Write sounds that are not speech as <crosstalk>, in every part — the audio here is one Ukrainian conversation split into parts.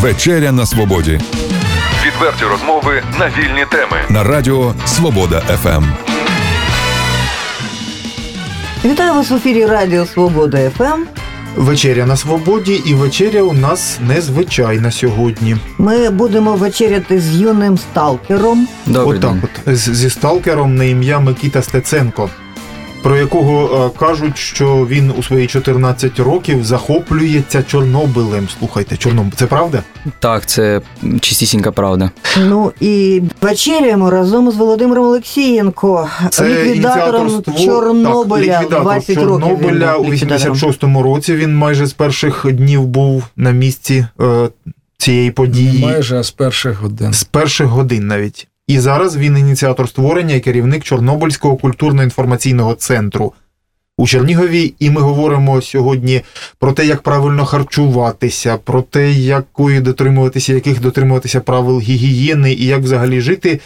Вечеря на свободі Відверті розмови на вільні теми. на радіо Свобода. ФМ. Вітаю вас в ефірі Радіо Свобода ФМ. Вечеря на свободі, і вечеря у нас незвичайна сьогодні. Ми будемо вечеряти з юним сталкером. Добрий Отак, день. от з- зі сталкером на ім'я Микіта Стеценко, про якого е, кажуть, що він у свої 14 років захоплюється Чорнобилем. Слухайте, Чорнобиль, це правда? Так, це чистісінька правда. Ну і вечеряємо разом з Володимиром Олексієнко, ліквідатором Чорнобиля. так, ліквідатор 20 років. він Чорнобиля був у 86-му році. Він майже з перших днів був на місці е, цієї події. Майже з перших годин. з перших годин навіть. І зараз він ініціатор створення і керівник Чорнобильського культурно-інформаційного центру у Чернігові. І ми говоримо сьогодні про те, як правильно харчуватися, про те, якої дотримуватися, яких дотримуватися правил гігієни і як взагалі жити.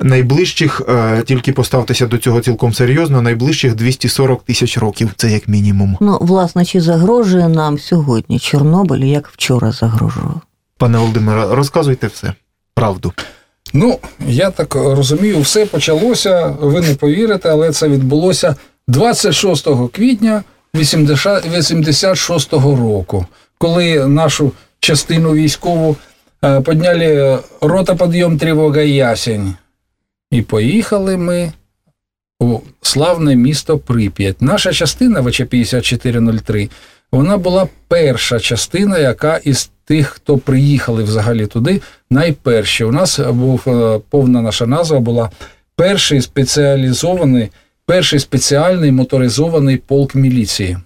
Найближчих, е, тільки поставтеся до цього цілком серйозно, найближчих 240 тисяч років, це як мінімум. Ну, власне, чи загрожує нам сьогодні Чорнобиль, як вчора загрожував? Пане Володимире, розказуйте все. Правду. Ну, я так розумію, все почалося, ви не повірите, але це відбулося 26 квітня 80 86-го року, коли нашу частину військову е, підняли рота підйом тривога ясень. І поїхали ми у славне місто Прип'ять. Наша частина ВЧ-5403, вона була перша частина, яка із тих, хто приїхали взагалі туди, найперші. У нас був е, повна наша назва була перший спеціалізований, перший спеціальний моторизований полк міліції.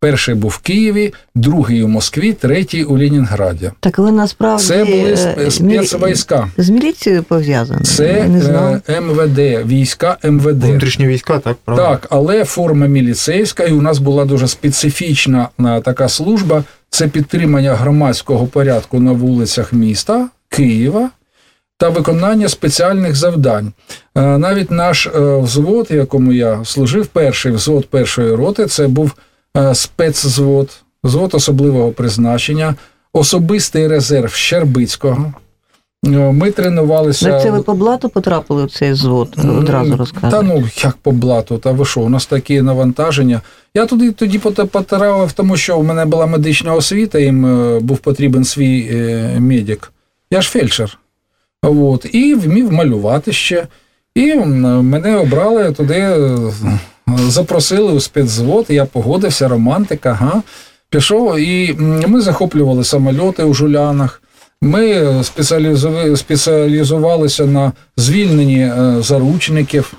Перший був в Києві, другий у Москві, третій у Ленінграді. Так ви насправді Це були е, спецвійська. з міліцією пов'язані? Це не е, МВД, війська МВД. Внутрішні війська, так, правда? Так, але форма міліцейська, і у нас була дуже специфічна е, така служба. Це підтримання громадського порядку на вулицях міста Києва та виконання спеціальних завдань. Навіть наш взвод, якому я служив, перший взвод першої роти, це був спецзвод, взвод особливого призначення, особистий резерв Щербицького. Е, Ми тренувалися. Так це ви по блату потрапили в цей звод? Одразу Та ну як по блату, та ви що, у нас такі навантаження. Я туди тоді пот- потрапив, тому що в мене була медична освіта, їм е, був потрібен свій е, медик. Я ж фельдшер. От, і вмів малювати ще. І мене обрали туди, е, запросили у спецзвод, я погодився, романтика, ага. Пішов, і ми захоплювали самольоти у жулянах. Ми спеціалізуви- спеціалізувалися на звільненні е, заручників.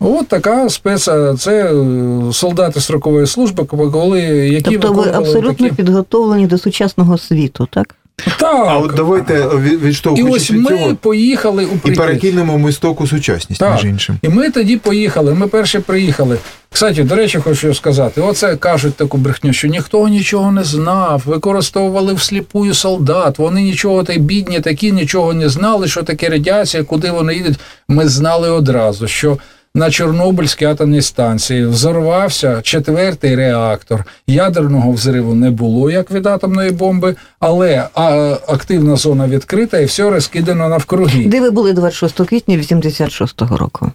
От така спец... Це е, солдати строкової служби, коли які Тобто ви абсолютно такі... підготовлені до сучасного світу, так? Так. А от давайте від- І ось від ми цього поїхали у і Прип'ять. перекинемо мистоку сучасність, Так. між іншим. І ми тоді поїхали. Ми перші приїхали. Кстати, до речі, хочу сказати: оце кажуть таку брехню, що ніхто нічого не знав, використовували всліпую солдат. Вони нічого та бідні, такі нічого не знали, що таке радіація, куди вони їдуть. Ми знали одразу, що. На Чорнобильській атомній станції взорвався четвертий реактор. Ядерного взриву не було, як від атомної бомби, але а, активна зона відкрита і все розкидано навкруги. Де ви були 26 квітня 86-го року?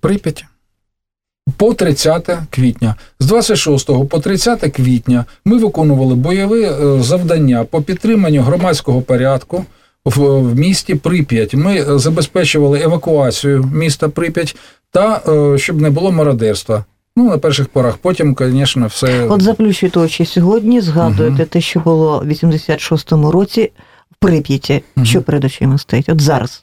Прип'ять. По 30 квітня. З 26 по 30 квітня ми виконували бойові е, завдання по підтриманню громадського порядку в, місті Прип'ять. Ми е, забезпечували евакуацію міста Прип'ять та е, щоб не було мародерства. Ну, на перших порах. Потім, звісно, все. От заплющуєте очі сьогодні, згадуєте те, що було в 86-му році в Прип'яті. Мгм. Що перед очима стоїть? От зараз.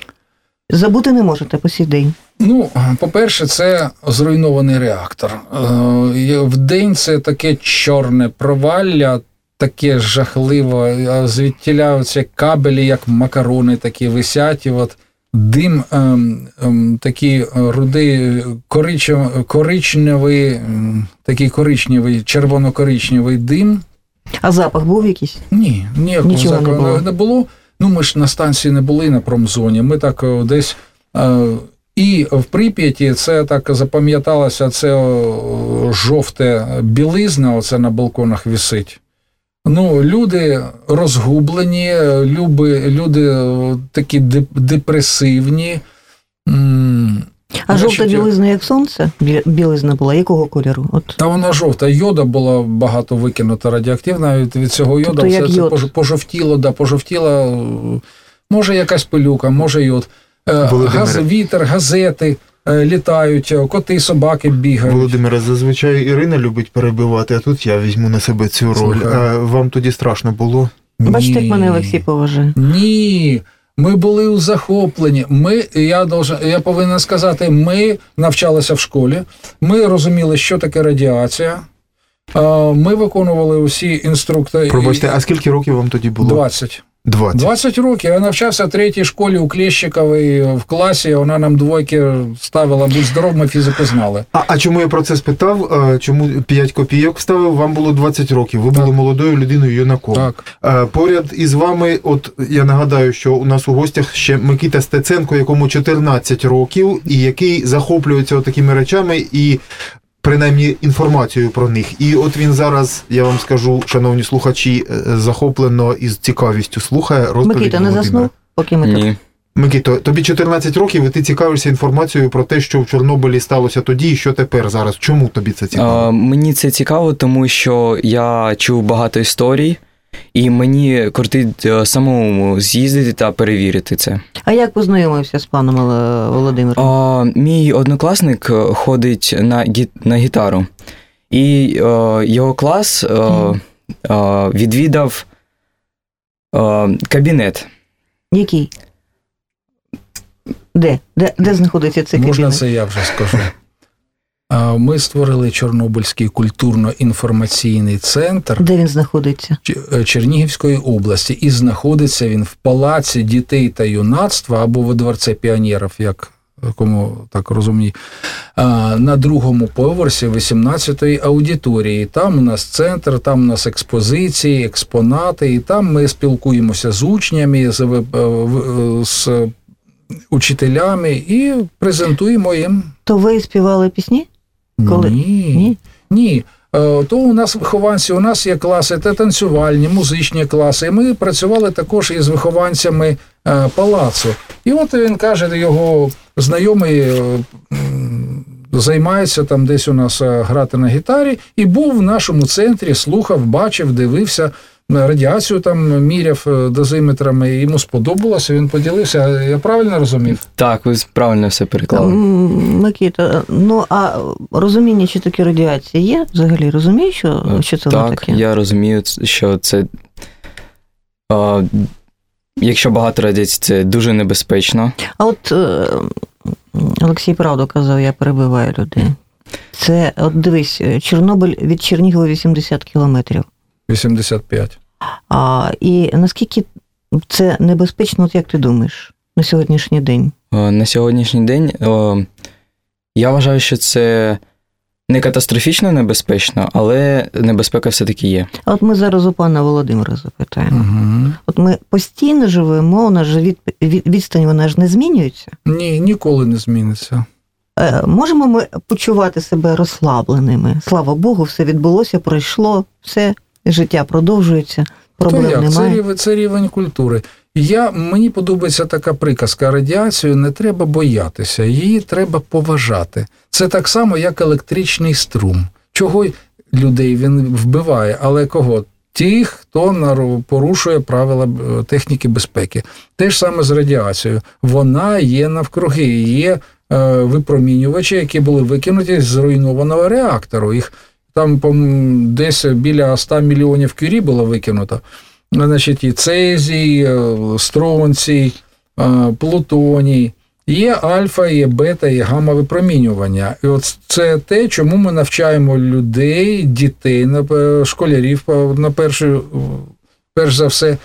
Забути не можете по сій день. Ну, по-перше, це зруйнований реактор. Е, В день це таке чорне провалля, таке жахливе. Звідтіля ці кабелі, як макарони, такі висять, і от дим ем, ем, такий рудий, коричневий, ем, такий коричневий, червоно-коричневий дим. А запах був якийсь? Ні, ніякого Нічого не було. не було. Ну, ми ж на станції не були на промзоні. Ми так е, десь. е, І в Прип'яті це так запам'яталося, це жовте білизна, оце на балконах висить. Ну, люди розгублені, люби, люди е, такі депресивні. А Значить, жовта білизна, як сонце, бі- білизна була, якого кольору? От. Та вона жовта. Йода була багато викинута радіоактивна. Від, від цього йода Тобто все як це йод. пожовтіло, да, пожовтіла. е, Може, якась пилюка, може йод. Е, Газ, вітер, газети е, літають, е, коти, собаки бігають. Володимире, зазвичай Ірина любить перебивати, а тут я візьму на себе цю роль. А вам тоді страшно було? Бачите, як мене Олексій поважає. Ні. Ми були у захопленні. Ми, я, должен, я повинен сказати, ми навчалися в школі, ми розуміли, що таке радіація. Е, Ми виконували усі інструктори. Пробачте, а скільки років вам тоді було? 20. 20. 20 років. Я навчався в третій школі у Клещиковій в класі. Вона нам двойки ставила, будь здоров, ми фізику знали. А, а чому я про це спитав? Чому 5 копійок вставив? Вам було 20 років. Ви Так. були молодою людиною юнаком. Так. Поряд із вами, от я нагадаю, що у нас у гостях ще Микита Стеценко, якому 14 років, і який захоплюється такими речами і. Принаймні інформацію про них. І от він зараз, я вам скажу, шановні слухачі, е, захоплено і з цікавістю слухає розповідь Микита не заснув, поки ми тут. Микіто, Микито, тобі 14 років, і ти цікавишся інформацією про те, що в Чорнобилі сталося тоді і що тепер зараз. Чому тобі це цікаво? А, мені це цікаво, тому що я чув багато історій, і мені кортить е, самому з'їздити та перевірити це. А як познайомився з паном Володимиром? А, мій однокласник е, ходить на, гі- на гітару, і е, його клас е, відвідав кабінет. Який? Де? Де, де знаходиться цей Можна кабінет? це я вже скажу. Ми створили Чорнобильський культурно-інформаційний центр Де він знаходиться? Е, Чернігівської області, і знаходиться він в палаці дітей та юнацтва або во дворце піонерів, як кому так розумні, на другому поверсі 18-ї аудиторії. Там у нас центр, там у нас експозиції, експонати, і там ми спілкуємося з учнями, з, е, в- з учителями і презентуємо їм. То ви співали пісні? Коли? Ні. Ні? Ні. Е, То у нас вихованці, у нас є класи, це танцювальні, музичні класи. І ми працювали також із вихованцями е, палацу. І от він каже, його знайомий е, займається там десь у нас грати на гітарі, і був в нашому центрі, слухав, бачив, дивився. Е, Радіацію там міряв е, дозиметрами, і йому сподобалося, він поділився. Я правильно розумів? Так, ви правильно все переклали. Микита, ну а розуміння, що таке радіація є? Взагалі розумієш, що, що це так, таке? я розумію, що це. А, якщо багато радіації, це дуже небезпечно. А от е, Олексій правду казав, я перебиваю людей. Це, от дивись, е, Чорнобиль від Чернігова 80 кілометрів. 85. А, і наскільки це небезпечно, от як ти думаєш, на сьогоднішній день? Е, На сьогоднішній день е, я вважаю, що це не катастрофічно небезпечно, але небезпека все-таки є. А от ми зараз у пана Володимира запитаємо. Угу. От ми постійно живемо, у нас же від, від, відстань вона ж не змінюється. Ні, ніколи не зміниться. Е, можемо ми почувати себе розслабленими? Слава Богу, все відбулося, пройшло, все, життя продовжується, проблем То як? Це немає. рівень, це рівень культури. Я, мені подобається така приказка: радіацію не треба боятися, її треба поважати. Це так само, як електричний струм. Чого людей він вбиває, але кого? Тих, хто порушує правила е, техніки безпеки. Те ж саме з радіацією. Вона є навкруги, є е, випромінювачі, які були викинуті з зруйнованого реактору. Їх там десь біля 100 мільйонів кюрі було викинуто. Значить, і цезій, е, стронцій, е, плутоній. Є альфа, є бета, є гамма випромінювання. І от це те, чому ми навчаємо людей, дітей, е, школярів на першу, перш за все,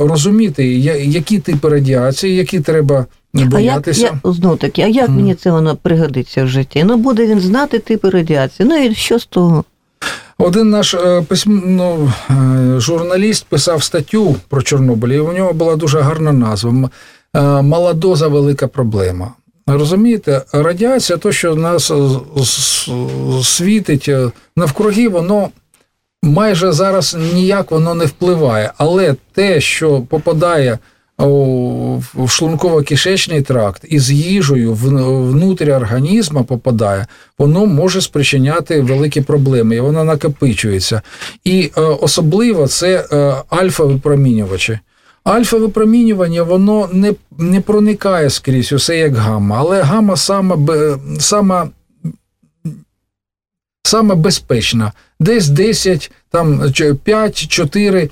розуміти, які типи радіації, які треба А як, боятися. я, знов таки, а як Мгм. мені це воно пригодиться в житті? Ну, буде він знати типи радіації. Ну і що з того? Один наш е, письм... ну, е, журналіст писав статтю про Чорнобиль, і у нього була дуже гарна назва. Е, Мала доза велика проблема. Розумієте, радіація, то, що нас світить навкруги, воно майже зараз ніяк воно не впливає. Але те, що попадає в шлунково-кишечний тракт і з їжею внутрі організму попадає, воно може спричиняти великі проблеми, і воно накопичується. І е, особливо це е, альфа-випромінювачі. Альфа-випромінювання воно не, не проникає скрізь усе як гамма, але гамма сама, сама саме безпечна. Десь 10, там 5-4 е,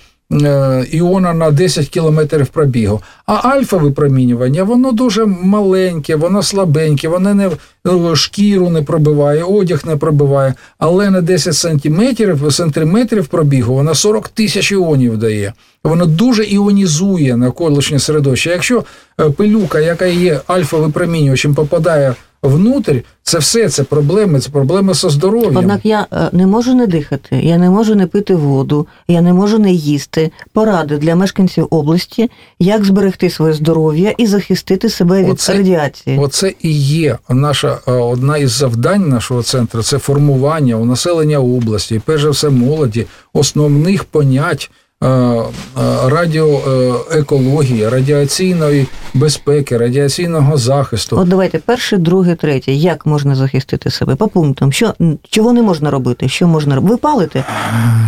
іона на 10 кілометрів пробігу. А альфа-випромінювання, воно дуже маленьке, воно слабеньке, воно не е, шкіру не пробиває, одяг не пробиває, але на 10 сантиметрів, сантиметрів пробігу воно 40 тисяч іонів дає. Воно дуже іонізує навколишнє середовище. Якщо е, пилюка, яка є альфа-випромінювачем, попадає внутрь, це все це проблеми, це проблеми зі здоров'ям. Однак я е, не можу не дихати, я не можу не пити воду, я не можу не їсти. Поради для мешканців області, як зберегти своє здоров'я і захистити себе від Оце- радіації. Оце і є наша е, одна із завдань нашого центру це формування у населення області, і перш за все молоді, основних понять е, радіоекології, радіаційної безпеки, радіаційного захисту. От давайте перше, друге, третє. Як можна захистити себе? По пунктам. Що чого не можна робити? Що можна робити? Ви палите? Е,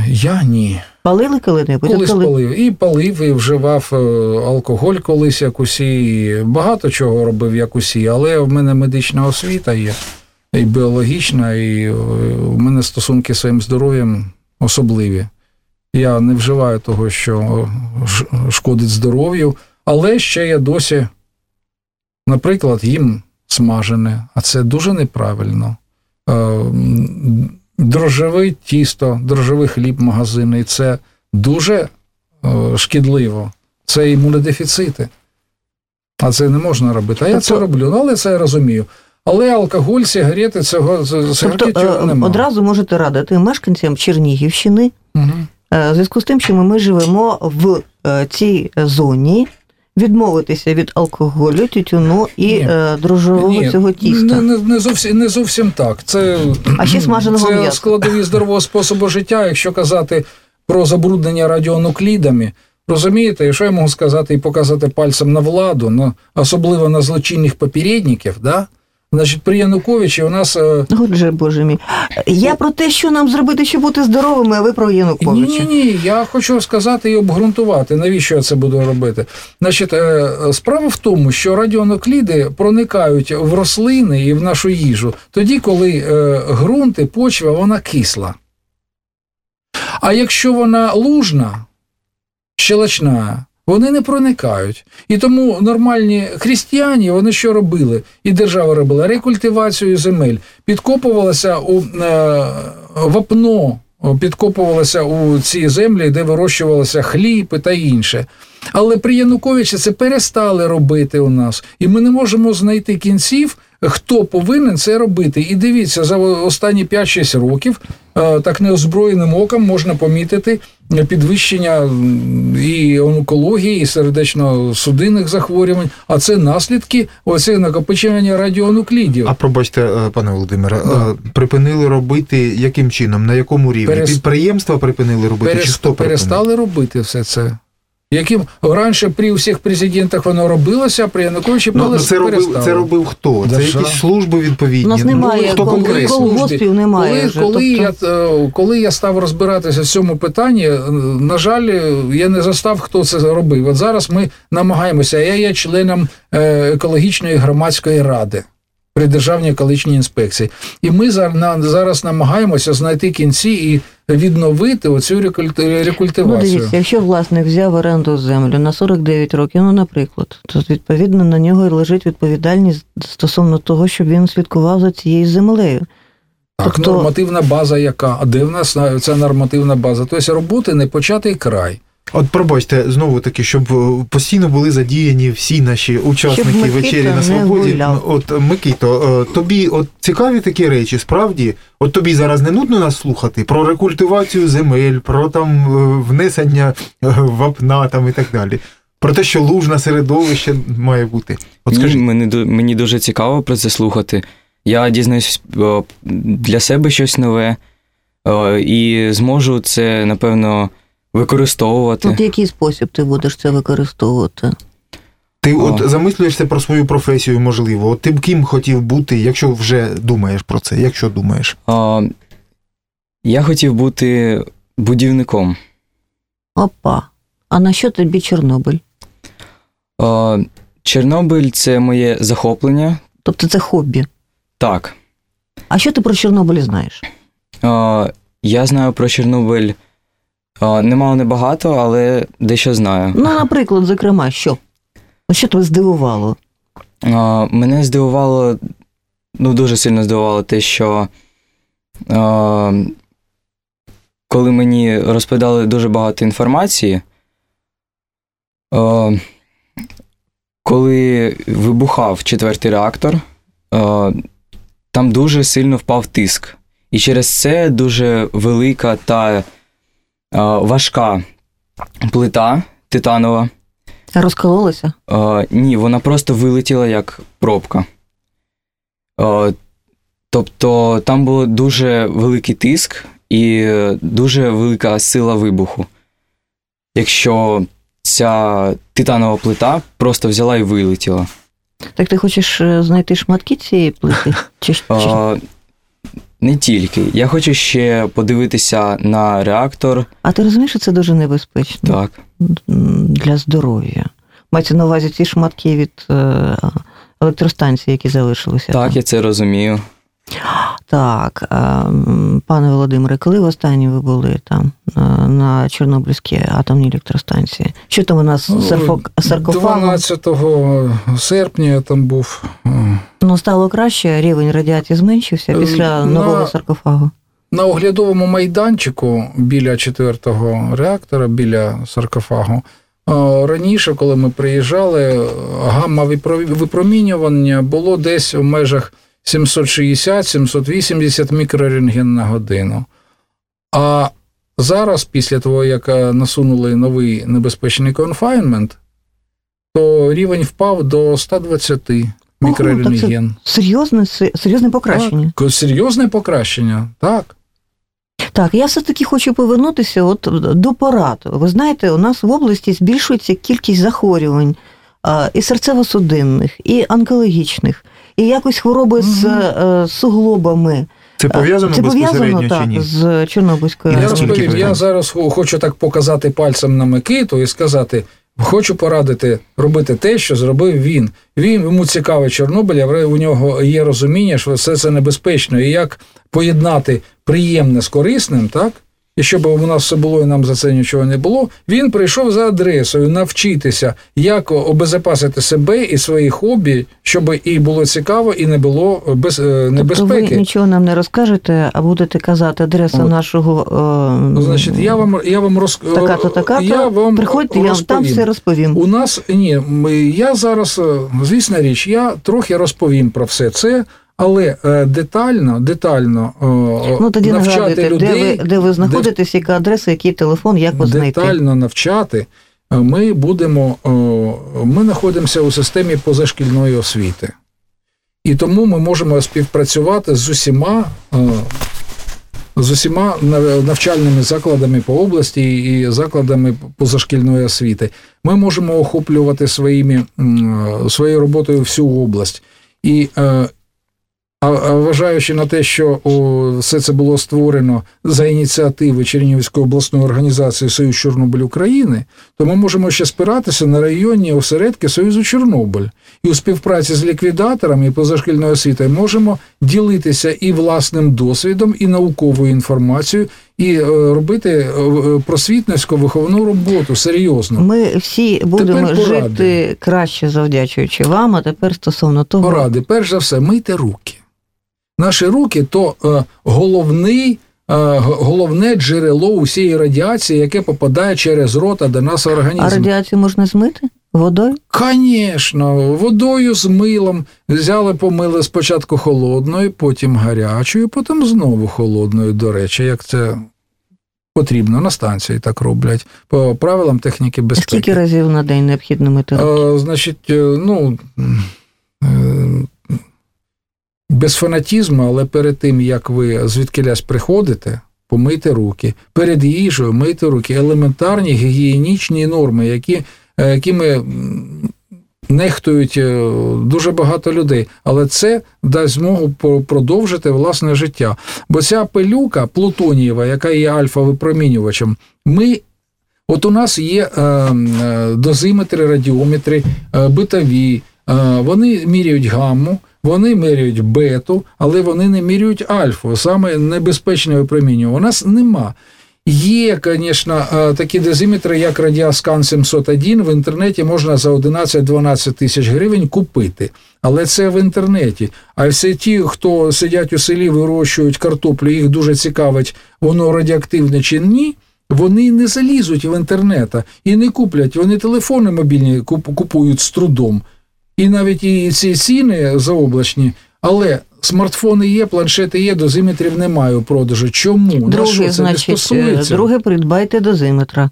Я ні. Палили коли-небудь? Колись коли? палив. І палив, і вживав е, алкоголь колись як усі. Багато чого робив як усі, але в мене медична освіта є, і біологічна, і е, в мене стосунки з своїм здоров'ям особливі. Я не вживаю того, що шкодить здоров'ю, але ще я досі, наприклад, їм смажене, а це дуже неправильно. Е, Дрожжеве тісто, дрожжевий хліб магазини, це дуже е, шкідливо. Це імунодефіцити. А це не можна робити. А я Тобто- це роблю, ну, але це я розумію. Але алкоголь, сигарети, цього Тобто цього е, немає. одразу можете радити мешканцям Чернігівщини Мгм. Е, В зв'язку з тим, що ми, живемо в е, цій зоні, відмовитися від алкоголю, тютюну і Ні. е, дрожжового Ні, цього тіста. Не, не, не, зовсім, не зовсім так. Це, А ще смаженого це м'яса. складові здорового способу життя, якщо казати про забруднення радіонуклідами. Розумієте, що я можу сказати і показати пальцем на владу, на, особливо на злочинних попередників, да? Значить, при Януковичі у нас е, Отже, боже мій. Я про те, що нам зробити, щоб бути здоровими, а ви про Ні, Януковича. ні, ні. Я хочу сказати і обґрунтувати, навіщо я це буду робити. Значить, е, справа в тому, що радіонукліди проникають в рослини і в нашу їжу тоді, коли е, ґрунт і почва вона кисла. А якщо вона лужна, щелочна, вони не проникають. І тому нормальні християні, вони що робили? І держава робила рекультивацію земель, підкопувалася у е, вапно, підкопувалася у ці землі, де вирощувалося хліб та інше. Але при Януковичі це перестали робити у нас, і ми не можемо знайти кінців, хто повинен це робити. І дивіться, за останні 5-6 років е, так неозброєним оком можна помітити підвищення і онкології, і сердечно-судинних захворювань, а це наслідки оце накопичення радіонуклідів. А пробачте, е, пане Володимире, е, припинили робити яким чином? На якому рівні? Перес- Підприємства припинили робити? Перес- Чи хто припинив? перестали робити все це. Яким раніше при усіх президентах воно робилося, а при Януковичі Ну, ну, це, робив, це робив хто? Це якісь служби відповідні? У нас Ну, немає хто кол- конкретно? колгоспів немає Коли, вже, коли, тобто- я, е, коли я став розбиратися в цьому питанні, на жаль, я не застав, хто це робив. От зараз ми намагаємося. Я є членом е, екологічної громадської ради при Державній екологічній інспекції. І ми зараз намагаємося знайти кінці і відновити оцю Ну, рекультивацію. дивіться, якщо власник взяв оренду землю на 49 років, ну, наприклад, то відповідно на нього лежить відповідальність стосовно того, щоб він слідкував за цією землею. Так, Тобто- нормативна база яка? А де в нас е, ця нормативна база? Тобто роботи не початий край. От пробачте, знову таки, щоб е, постійно були задіяні всі наші учасники Щоб Микита вечері на свободі. От Микито, е, тобі от цікаві такі речі, справді, от тобі зараз не нудно нас слухати про рекультивацію земель, про там е, внесення е, вапна там і так далі. Про те, що лужне середовище має бути. От Ні, мені, мені дуже цікаво про це слухати. Я дізнаюсь е, для себе щось нове. е, і зможу це, напевно, використовувати. От який спосіб ти будеш це використовувати? Ти О. от замислюєшся про свою професію, можливо. От ти б ким хотів бути, якщо вже думаєш про це, якщо думаєш. Е, Я хотів бути будівником. Опа. А на що тобі Чорнобиль? Е, Чорнобиль це моє захоплення. Тобто це хобі. Так. А що ти про Чорнобиль знаєш? Е, Я знаю про Чорнобиль немало небагато, але дещо знаю. Ну, наприклад, зокрема, що? Ну, Що тебе здивувало? А, Мене здивувало, ну дуже сильно здивувало те, що а, коли мені розповідали дуже багато інформації, а, коли вибухав четвертий реактор, а, там дуже сильно впав тиск. І через це дуже велика та важка плита титанова. Розкололося? Е, ні, вона просто вилетіла як пробка. Е, тобто там був дуже великий тиск і е, дуже велика сила вибуху. Якщо ця титанова плита просто взяла і вилетіла. Так ти хочеш е, знайти шматки цієї плити? Чи, чи... Не тільки. Я хочу ще подивитися на реактор. А ти розумієш, що це дуже небезпечно Так. Для здоров'я? Мається на увазі ці шматки від е, електростанції, які залишилися. Так, там. я це розумію. Так, е, пане Володимире, коли востаннє ви були там е, на Чорнобильській атомній електростанції? Що там у нас Ну, сарфок... 12 серпня я там був. Е, Ну, стало краще, рівень радіації зменшився після на- нового саркофагу. На оглядовому майданчику біля четвертого реактора, біля саркофагу. Раніше, коли ми приїжджали, гамма випро- випромінювання було десь у межах 760-780 мікрорентген на годину. А зараз, після того, як е, насунули новий небезпечний конфайнмент, то рівень впав до 120 мікрорентген. Серйозне, се- серйозне покращення. Так, серйозне покращення, так. Так, я все-таки хочу повернутися от до порад. Ви знаєте, у нас в області збільшується кількість захворювань і серцево-судинних, і онкологічних, і якось хвороби з е, суглобами. Це пов'язано Це безпосередньо пов'язано чи ні? з Чорнобильською Я розповім, я зараз хочу так показати пальцем на Микиту і сказати: хочу порадити робити те, що зробив він. Він йому цікавий Чорнобиль, а у нього є розуміння, що все це небезпечно, і як поєднати приємне з корисним, так? І щоб у нас все було і нам за це нічого не було, він прийшов за адресою навчитися, як обезопасити себе і свої хобі, щоб і було цікаво, і не було без, е, Тобто небезпеки. ви нічого нам не розкажете, а будете казати адреса От. нашого. е, Значить, я вам я вам роз... Така-то, така-то. я вам Приходьте, я вам там все розповім. У нас ні, ми, я зараз, е, звісна річ, я трохи розповім про все це, але е, детально, детально е, Ну тоді навчати нагадуйте, людей, де ви, де ви знаходитесь, яка адреса, який телефон, як вас знайти. детально навчати. е, Ми будемо, е, ми знаходимося у системі позашкільної освіти. І тому ми можемо співпрацювати з усіма, е, з усіма навчальними закладами по області і закладами позашкільної освіти. Ми можемо охоплювати своїми, своєю роботою всю область. І вважаючи на те, що все це було створено за ініціативи Чернігівської обласної організації Союз Чорнобиль України, то ми можемо ще спиратися на районні осередки Союзу Чорнобиль. І у співпраці з ліквідаторами і позашкільною освітою можемо ділитися і власним досвідом, і науковою інформацією, і е, робити е, просвітницьку виховну роботу серйозно. Ми всі будемо Тепер поради. жити краще завдячуючи вам, а тепер стосовно того. Поради, перш за все, мийте руки. Наші руки то е, головний, е, головне джерело усієї радіації, яке попадає через рота до нас в А радіацію можна змити водою? Звісно, водою з милом взяли, помили спочатку холодною, потім гарячою, потім знову холодною, до речі, як це потрібно на станції так роблять, по правилам техніки безпеки. Скільки разів на день необхідно мити руки? Е, значить, е, ну. Без фанатізму, але перед тим, як ви звідкилясь приходите, помийте руки. Перед їжею мийте руки. Елементарні гігієнічні норми, які, е, якими нехтують е, дуже багато людей. Але це дасть змогу продовжити власне життя. Бо ця пилюка плутонієва, яка є альфа-випромінювачем, ми. От у нас є е, дозиметри, радіометри, битові, вони міряють гамму, вони міряють бету, але вони не міряють альфу, саме небезпечне випромінювання. У нас нема. Є, звісно, е, такі дозиметри, як Радіаскан 701, в інтернеті можна за 11-12 тисяч гривень купити. Але це в інтернеті. А всі ті, хто сидять у селі, вирощують картоплю, їх дуже цікавить, воно радіоактивне чи ні. Вони не залізуть в інтернет і не куплять. Вони телефони мобільні купують з трудом. І навіть і ці ціни заоблачні, але смартфони є, планшети є, дозиметрів немає у продажу. Чому? На що це значить, не стосується? друге, придбайте дозиметра.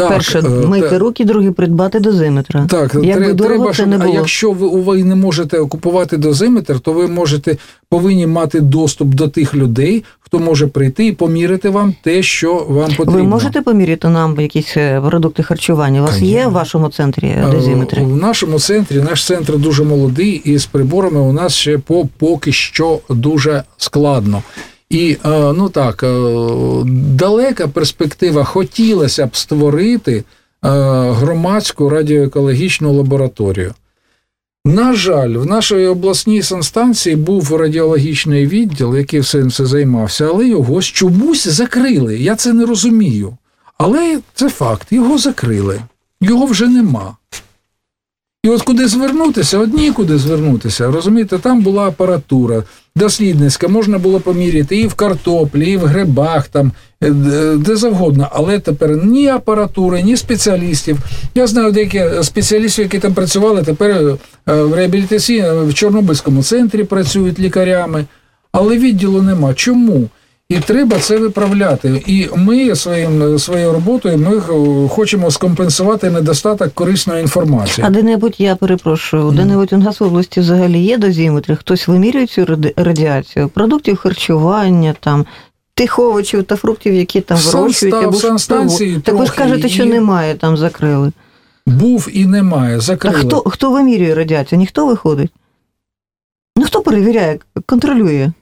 Так, Перше, е, мийте та- руки, друге, придбати дозиметра. Так, Як би тре- дорого треба, це не а якщо ви, ви не можете купувати дозиметр, то ви можете повинні мати доступ до тих людей, хто може прийти і поміряти вам те, що вам потрібно. Ви можете поміряти нам якісь е, продукти харчування? У вас є в вашому центрі Е, дозиметри? В нашому центрі, наш центр дуже молодий, і з приборами у нас ще по, поки що дуже складно. І е, ну так, е, далека перспектива хотілося б створити е, громадську радіоекологічну лабораторію. На жаль, в нашій обласній санстанції був радіологічний відділ, який всім це займався, але його чомусь закрили. Я це не розумію. Але це факт, його закрили. Його вже нема. І от куди звернутися, от нікуди звернутися. Розумієте, там була апаратура дослідницька, можна було поміряти і в картоплі, і в грибах, там, е, де- завгодно. Але тепер ні апаратури, ні спеціалістів. Я знаю деякі спеціалістів, які там працювали, тепер е, в реабілітації в Чорнобильському центрі працюють лікарями, але відділу нема. Чому? І треба це виправляти. І ми своїм своєю роботою ми е, хочемо скомпенсувати недостаток корисної інформації. А де-небудь, я перепрошую, де-небудь у нас в області взагалі є дозиметри? Хтось вимірює цю радіацію продуктів харчування, там, тих овочів та фруктів, які там вирощують, або санстанції. Так ви ж кажете, що є. немає, там закрили. Був і немає, А хто, хто вимірює радіацію? Ніхто виходить? Ну хто перевіряє, контролює?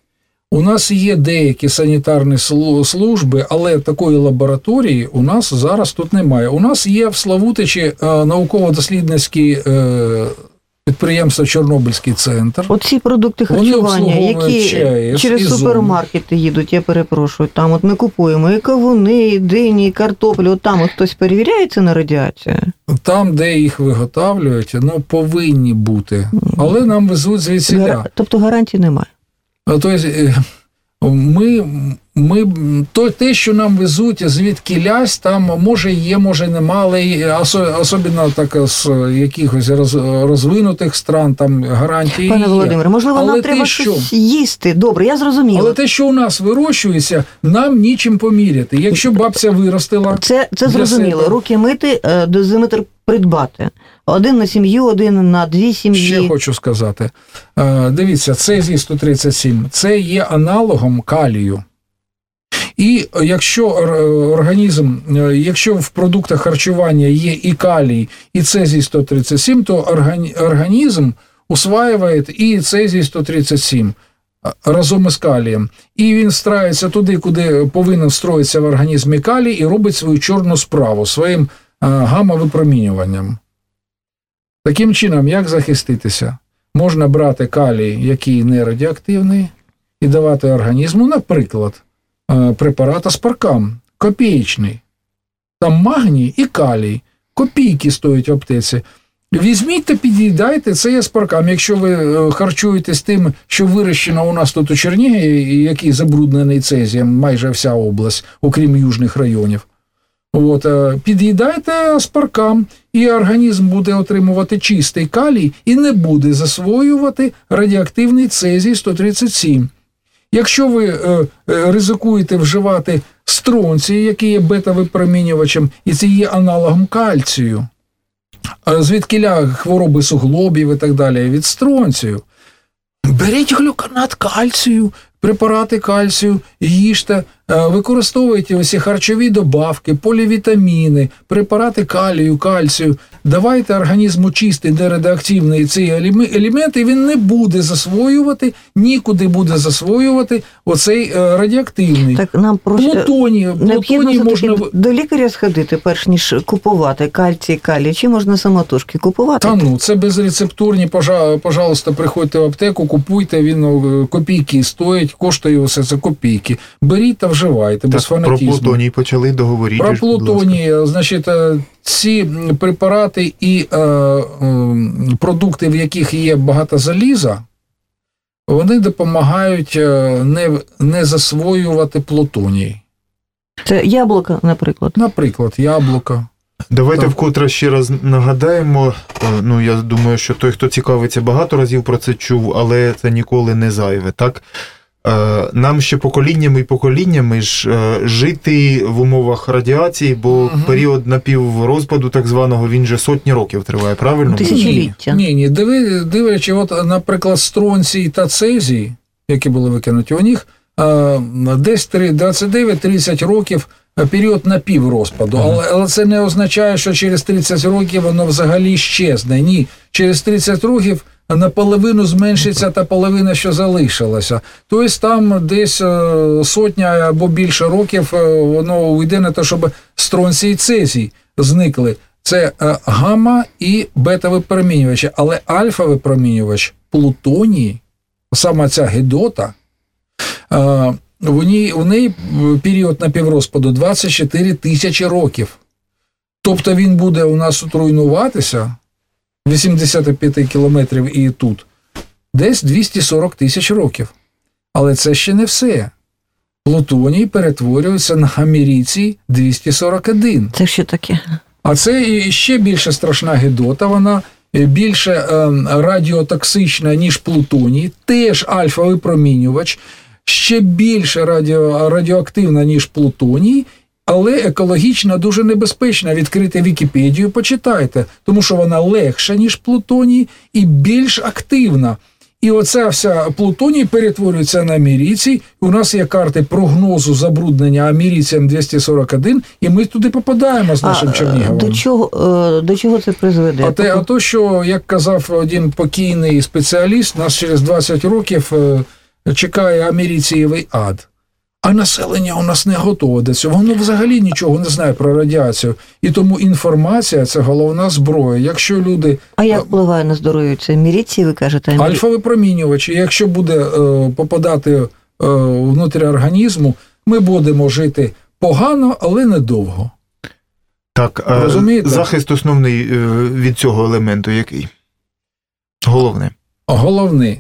У нас є деякі санітарні служби, але такої лабораторії у нас зараз тут немає. У нас є в Славутичі е, науково-дослідницьке е, підприємство Чорнобильський центр. Оці продукти харчування, які ЧАЕС через супермаркети їдуть, я перепрошую. Там от ми купуємо і кавуни, і дині, і картоплю. От там от хтось перевіряється на радіацію. Там, де їх виготовлюють, ну повинні бути. Але нам везуть. Гара- Тобто гарантій немає. Тобто ми, ми то, те, що нам везуть звідки лясь, там може є, може нема, але особливо так з якихось роз, розвинутих стран там гарантії. Пане. Володимире, можливо, Але нам треба що- щось їсти. Добре, я зрозуміла. Але те, що у нас вирощується, нам нічим поміряти. Якщо бабця виростила, Це, це зрозуміло. Руки мити, е, дозиметр придбати. Один на сім'ю, один на дві сім'ї. Ще хочу сказати. Е, Дивіться, цезій 137 це є аналогом калію. І якщо організм, е, якщо в продуктах харчування є і калій, і цезій 137, то організм усваює і цезій 137 разом із калієм. І він страється туди, куди повинен встроїтися в організмі калій, і робить свою чорну справу своїм е, гамма-випромінюванням. Таким чином, як захиститися? Можна брати калій, який не радіоактивний, і давати організму, наприклад, е, препарат аспаркам, копієчний. Там магній і калій, копійки стоять в аптеці. Візьміть та під'їдайте цей аспаркам. Якщо ви е, харчуєтесь тим, що вирощено у нас тут у Чернігові, який забруднений цезієм, майже вся область, окрім южних районів. От, е, під'їдайте аспаркам, і організм буде отримувати чистий калій і не буде засвоювати радіоактивний цезій 137. Якщо ви е, е, ризикуєте вживати стронцій, який є бета-випромінювачем, і це є аналогом кальцію, а звідкиля хвороби суглобів і так далі від стронцію, беріть глюканат кальцію, препарати кальцію, їжте, е, використовуєте усі харчові добавки, полівітаміни, препарати калію, кальцію. Давайте організму чистий, нерадіоактивний цей елеме- елемент, і він не буде засвоювати, нікуди буде засвоювати оцей е, радіоактивний. Так нам просто Плутоній, необхідно можна до лікаря сходити, перш ніж купувати кальцій, калій, чи можна самотужки купувати? Та ну, це безрецептурні, пожа- пожалуйста, приходьте в аптеку, купуйте, він е, копійки стоїть, коштує все це копійки. Беріть та вживайте, без Так, про фанатізму. плутоній почали договорити. Про плутоній, значить, е, ці препарати і е, е, продукти, в яких є багато заліза, вони допомагають е, не, не засвоювати плутоній. Це яблука, наприклад. Наприклад, яблука. Давайте Так. вкотре ще раз нагадаємо. Е, Ну, я думаю, що той, хто цікавиться, багато разів про це чув, але це ніколи не зайве. Так? Е, Нам ще поколіннями і поколіннями ж е, жити в умовах радіації, бо Мгм. період напіврозпаду, так званого, він же сотні років триває, правильно? Ну, Тисячоліття. Ні, ні, диви, дивлячи, от, наприклад, стронцій та цезій, які були викинуті, у них е, десь три- 29-30 років період напіврозпаду. Але, але це не означає, що через 30 років воно взагалі щезне. Ні, через 30 років наполовину зменшиться та половина, що залишилася. Тобто там десь е, сотня або більше років е, воно уйде на те, щоб стронцій і цезій зникли. Це е, гамма і бета випромінювачі, але альфа випромінювач плутоній, саме ця гідота, е, в неї період напіврозпаду 24 тисячі років. Тобто він буде у нас тут руйнуватися 85 кілометрів і тут, десь 240 тисяч років. Але це ще не все. Плутоній перетворюється на америцій 241. Це що таке? А це ще більше страшна гидота, вона е, більше е, радіотоксична, ніж плутоній, теж альфа-випромінювач, ще більше радіо, радіоактивна, ніж плутоній, але екологічно дуже небезпечна. Відкрийте Вікіпедію, почитайте, тому що вона легша, ніж плутоній, і більш активна. І оця вся плутоній перетворюється на амірійці. У нас є карти прогнозу забруднення амірійцем 241, і ми туди попадаємо з нашим А, Черніговом. До чого, е, до чого це призведе? А те, а то, що, як казав один покійний спеціаліст, нас через 20 років е, чекає аміріцієвий ад. А населення у нас не готове до цього. Воно взагалі нічого не знає про радіацію. І тому інформація це головна зброя. Якщо люди А як впливає на здоров'я це міріці, ви кажете? амі- альфа-випромінювачі, якщо буде е, попадати е, внутрі організму, ми будемо жити погано, але недовго. Так, а Розумієте? захист основний е, від цього елементу який? Головне. Головне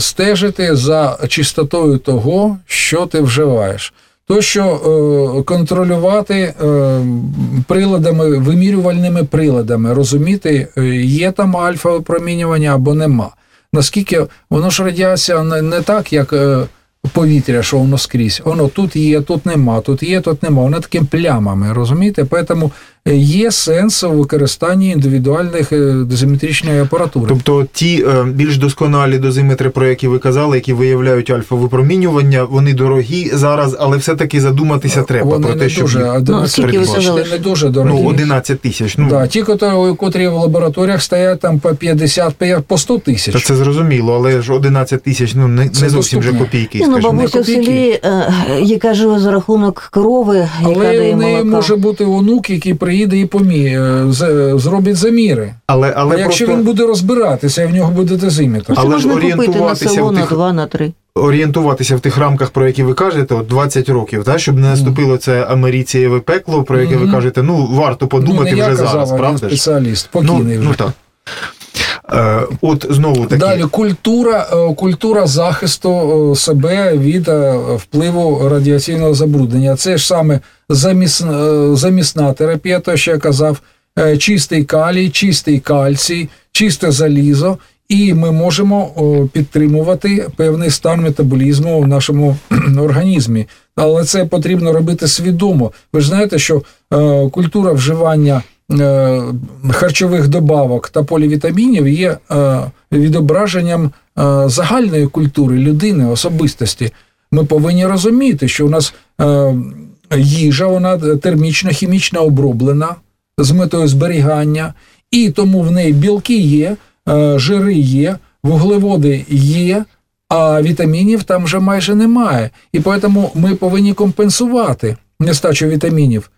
стежити за чистотою того, що ти вживаєш. То, що е, контролювати е, приладами, вимірювальними приладами, розуміти, е, є там альфа-випромінювання або нема. Наскільки воно ж радіація не, так, як повітря, що воно скрізь. Воно тут є, тут нема, тут є, тут нема. Воно таким плямами, розумієте? Тому є сенс у використанні індивідуальних е, дозиметричної апаратури. Тобто ті е, більш досконалі дозиметри, про які ви казали, які виявляють альфа-випромінювання, вони дорогі зараз, але все-таки задуматися треба Вони про те, не щоб дуже, а Ну, скільки ви не дуже дорогі. ну, 11 тисяч. Ну, Да, ті, котрі, котрі в лабораторіях стоять там по 50, по 100 Та тисяч. це зрозуміло, але ж 11 тисяч, ну не, Це не зовсім вже копійки, ну, бабуся в селі, е, яка живе за рахунок корови, яка Але дає в неї може бути онук, який приїде і помі, е, зробить заміри. Але, А якщо просто він буде розбиратися, і в нього буде дозиметр. Ну, але ж орієнтуватися на село в на тих- 2, на 3. орієнтуватися в тих рамках, про які ви кажете, от 20 років, та, щоб не наступило це америцієве пекло, про яке ви кажете, ну варто ну, подумати вже я казав, зараз, правда Спеціаліст Ну, покійний вже. ну так. Е, от знову таки. Далі культура, е, культура захисту е, себе від впливу радіаційного забруднення. Це ж саме замісна, замісна терапія, то що я казав, чистий калій, чистий кальцій, чисте залізо. І ми можемо підтримувати певний стан метаболізму в нашому <clears throat> організмі. Але це потрібно робити свідомо. Ви ж знаєте, що культура вживання харчових добавок та полівітамінів є е, відображенням е, загальної культури людини, особистості. Ми повинні розуміти, що у нас е, їжа, вона термічно, хімічно оброблена з метою зберігання, і тому в неї білки є, е, жири є, вуглеводи є, а вітамінів там вже майже немає. І тому ми повинні компенсувати нестачу вітамінів.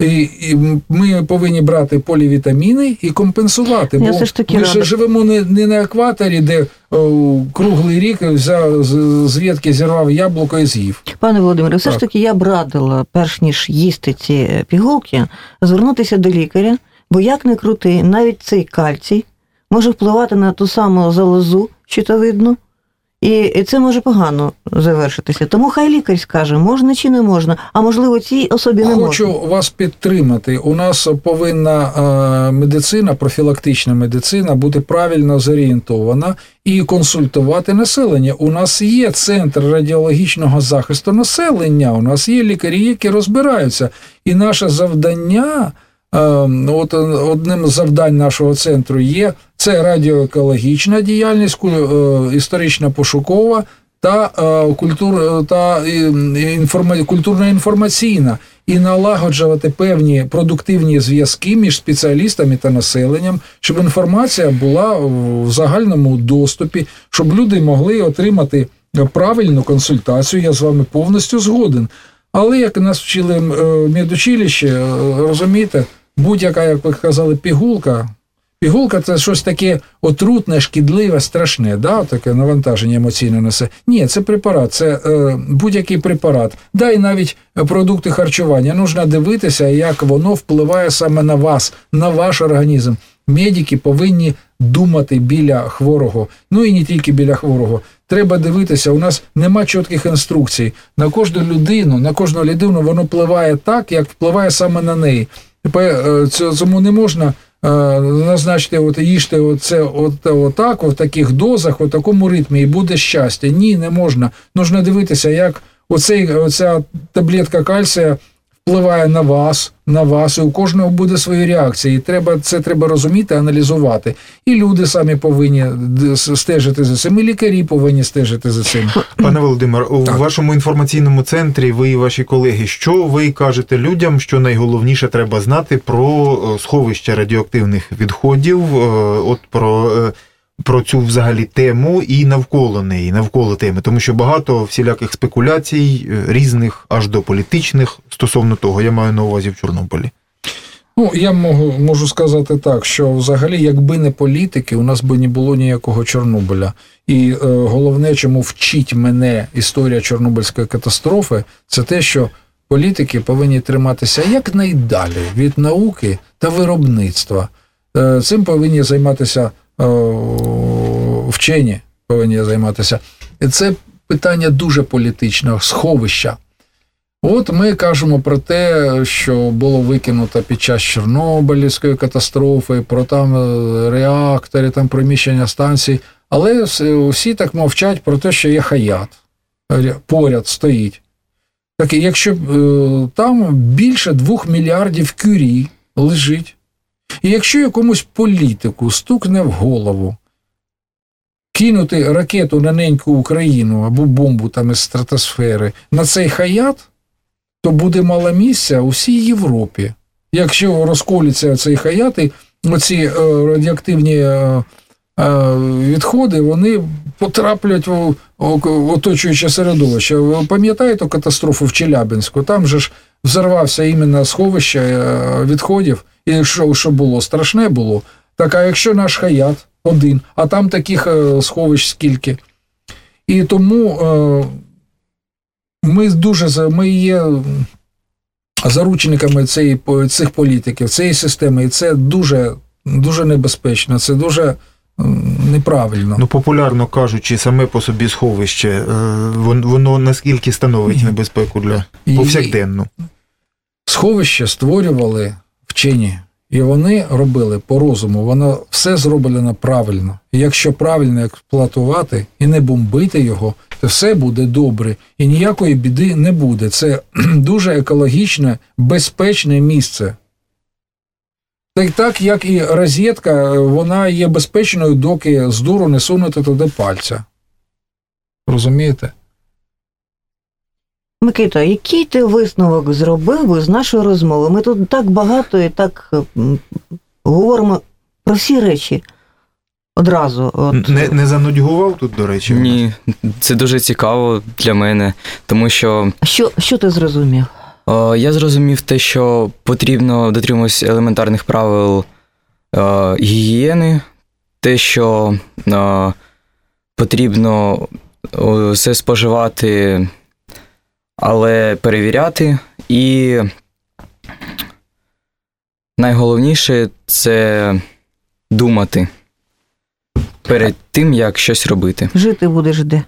І, і ми повинні брати полівітаміни і компенсувати. Я бо все ж таки ми ж живемо не, не на екваторі, де о, круглий рік взяв з, з зірвав яблуко і з'їв. Пане Володимире, все ж таки я б радила, перш ніж їсти ці е, пігулки, звернутися до лікаря, бо як не крути, навіть цей кальцій може впливати на ту саму залозу щитовидну, і це може погано завершитися. Тому хай лікар скаже, можна чи не можна, а можливо, цій особі не Хочу можна. вас підтримати. У нас повинна е, медицина, профілактична медицина бути правильно зорієнтована і консультувати населення. У нас є центр радіологічного захисту населення. У нас є лікарі, які розбираються. І наше завдання. Е, От одним з завдань нашого центру є це радіоекологічна діяльність, е, історична пошукова та е, культур та е, культурно-інформаційна і налагоджувати певні продуктивні зв'язки між спеціалістами та населенням, щоб інформація була в загальному доступі, щоб люди могли отримати правильну консультацію. Я з вами повністю згоден. Але як нас вчили е, в медучилищі, е, розумієте, будь-яка, як ви казали, пігулка. Пігулка це щось таке отрутне, шкідливе, страшне, да? таке навантаження емоційне несе. Ні, це препарат, це е, будь-який препарат. Да, і навіть продукти харчування. Нужно дивитися, як воно впливає саме на вас, на ваш організм. Медики повинні думати біля хворого. Ну і не тільки біля хворого. Треба дивитися, у нас нема чітких інструкцій. На кожну людину, на кожну людину воно впливає так, як впливає саме на неї. Е, Цьому не можна е, назначити, от їжте оце от, отак, в таких дозах, в такому ритмі, і буде щастя. Ні, не можна. Нужно дивитися, як оцей, оця таблетка кальція впливає на вас, на вас, і у кожного буде свої реакції. І треба, це треба розуміти, аналізувати. І люди самі повинні стежити за цим, і лікарі повинні стежити за цим. Пане Володимир, у Так. вашому інформаційному центрі ви і ваші колеги, що ви кажете людям, що найголовніше треба знати про е, сховище радіоактивних відходів, е, от про, е, про цю взагалі тему і навколо неї, навколо теми, тому що багато всіляких спекуляцій, е, різних аж до політичних стосовно того, я маю на увазі в Чорнобилі. Ну, я можу, можу сказати так, що взагалі, якби не політики, у нас би не було ніякого Чорнобиля. І е, головне, чому вчить мене історія Чорнобильської катастрофи, це те, що політики повинні триматися якнайдалі від науки та виробництва. Е, цим повинні займатися вчені, повинні займатися. І це питання дуже політичного сховища. От ми кажемо про те, що було викинуто під час Чорнобилівської катастрофи, про там е, реактори, там приміщення станцій. Але всі так мовчать про те, що є хаят поряд стоїть. Так, якщо е, там більше двох мільярдів кюрі лежить, і якщо якомусь політику стукне в голову, кинути ракету на неньку Україну або бомбу там із стратосфери на цей хаят, то буде мало місця у всій Європі. Якщо розколються цей хаят, і оці е, радіоактивні е, е, відходи, вони потраплять в оточуюче середовище. Ви пам'ятаєте катастрофу в Челябинську? Там же ж взорвався іменно сховище відходів, і що, що було? Страшне було. Так, а якщо наш хаят один, а там таких е, сховищ скільки? І тому е, ми дуже ми є заручниками цієї, цих політиків, цієї системи, і це дуже, дуже небезпечно, це дуже неправильно. Ну, популярно кажучи, саме по собі сховище, е, воно наскільки становить небезпеку для І- повсякденну. Сховище створювали вчені, і вони робили по розуму. Воно все зроблено правильно. І якщо правильно експлуатувати і не бомбити його, то все буде добре і ніякої біди не буде. Це <clears throat> дуже екологічне, безпечне місце. Так, так як і розетка, вона є безпечною, доки з дуру не сунути туди пальця. Розумієте? Микита, який ти висновок зробив би з нашої розмови? Ми тут так багато і так говоримо про всі речі одразу. От, Не, не занудьгував тут, до речі? Ні, це дуже цікаво для мене, тому що Що, що ти зрозумів? Е, Я зрозумів те, що потрібно дотримуватися елементарних правил е, гігієни, те, що е, потрібно е, все споживати, але перевіряти. І найголовніше це думати перед тим, як щось робити. Жити будеш де?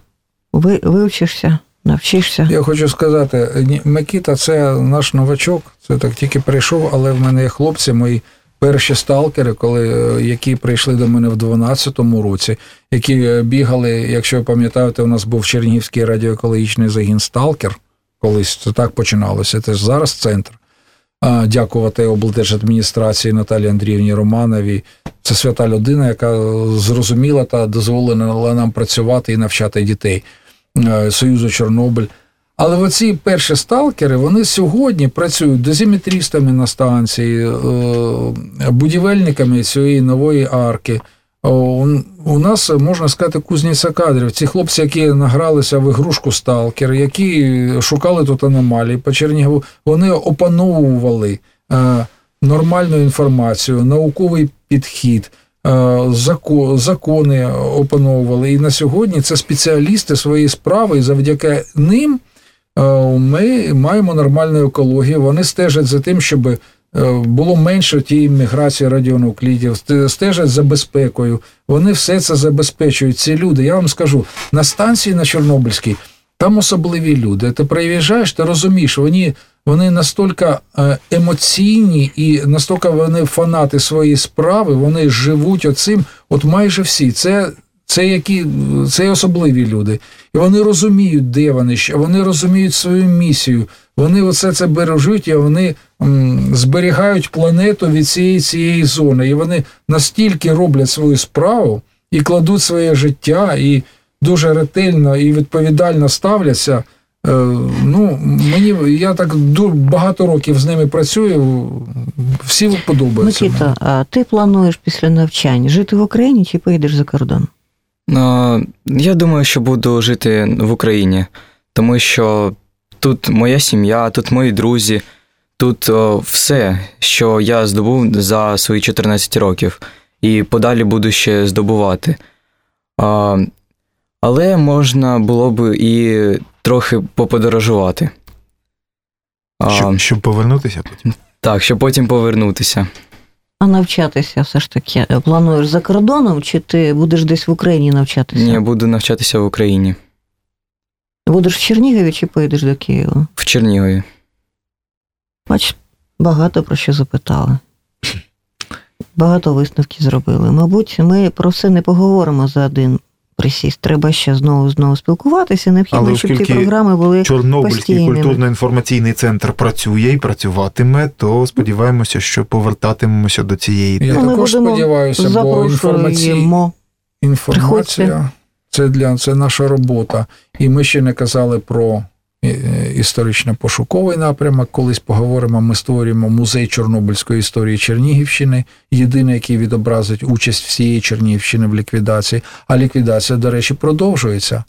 Ви, вивчишся, навчишся. Я хочу сказати, ні, Микита це наш новачок, це так тільки прийшов, але в мене є хлопці, мої перші сталкери, коли, е, які прийшли до мене в 12-му році, які е, бігали, якщо ви пам'ятаєте, у нас був Чернігівський радіоекологічний загін Сталкер. Колись це так починалося. Це ж зараз центр. Дякувати облдержадміністрації Наталії Андріївні Романовій. Це свята людина, яка зрозуміла та дозволила нам працювати і навчати дітей. Союзу Чорнобиль. Але оці перші сталкери вони сьогодні працюють дозиметрістами на станції, е, будівельниками цієї нової арки. О, у- нас можна сказати кузниця кадрів. Ці хлопці, які награлися в ігрушку сталкер, які шукали тут аномалії по Чернігову, вони опановували е, нормальну інформацію, науковий підхід, е, зако- закони опановували. І на сьогодні це спеціалісти своєї справи, і завдяки ним е, ми маємо нормальну екологію. Вони стежать за тим, щоб е, було менше тієї міграції радіонуклідів, сте- стежать за безпекою. Вони все це забезпечують. Ці люди. Я вам скажу, на станції на Чорнобильській там особливі люди. Ти приїжджаєш, ти розумієш, вони, вони настільки е, емоційні і настільки вони фанати своєї справи, вони живуть оцим, от майже всі. Це, це, які, це особливі люди. І вони розуміють, де вони, ще, вони розуміють свою місію. Вони оце це бережуть, і вони м, зберігають планету від цієї цієї зони. І вони настільки роблять свою справу і кладуть своє життя, і дуже ретельно і відповідально ставляться. Е, Ну, мені я так багато років з ними працюю. Всі подобаються. мені. Микита, а ти плануєш після навчань жити в Україні чи поїдеш за кордон? Е, Я думаю, що буду жити в Україні, тому що тут моя сім'я, тут мої друзі, тут о, все, що я здобув за свої 14 років, і подалі буду ще здобувати. А, Але можна було б і трохи поподорожувати. А, Щоб, щоб повернутися потім. Так, щоб потім повернутися. А навчатися все ж таки плануєш за кордоном, чи ти будеш десь в Україні навчатися? Ні, я буду навчатися в Україні, Будеш в Чернігові чи поїдеш до Києва? в Чернігові. Бач, багато про що запитали. Багато висновків зробили. Мабуть, ми про все не поговоримо за один присіст. Треба ще знову знову спілкуватися. Необхідно, Але щоб ці програми були Чорнобильський культурно-інформаційний центр працює і працюватиме, то сподіваємося, що повертатимемося до цієї Я Ну, ми також будемо сподіваюся, бо інформаційні запрошуємо. Інформація це для це наша робота. І ми ще не казали про е, е, історично-пошуковий напрямок. Колись поговоримо. Ми створюємо музей Чорнобильської історії Чернігівщини, єдиний, який відобразить участь всієї Чернігівщини в ліквідації. А ліквідація, до речі, продовжується.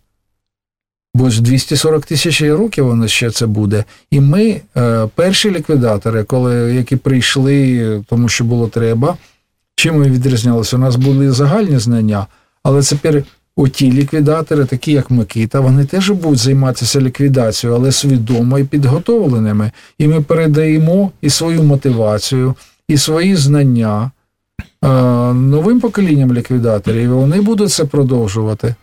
Бо з 240 тисяч років воно ще це буде. І ми, е, перші ліквідатори, коли, які прийшли, тому що було треба, чим ми відрізнялися? У нас були загальні знання, але тепер оті ліквідатори, такі як Микита, вони теж будуть займатися ліквідацією, але свідомо і підготовленими. І ми передаємо і свою мотивацію, і свої знання е, новим поколінням ліквідаторів, і вони будуть це продовжувати.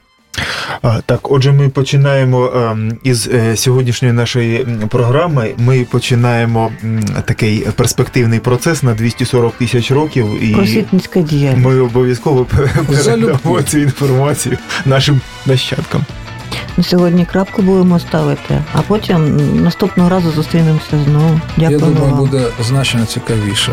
Так, отже, ми починаємо ем, із е, сьогоднішньої нашої програми. Ми починаємо такий перспективний процес на 240 тисяч років, і Просвітницька діяльність. ми обов'язково передамо цю інформацію нашим нащадкам. На сьогодні крапку будемо ставити, а потім наступного разу зустрінемося знову. Дякую Я думаю, вам. буде значно цікавіше.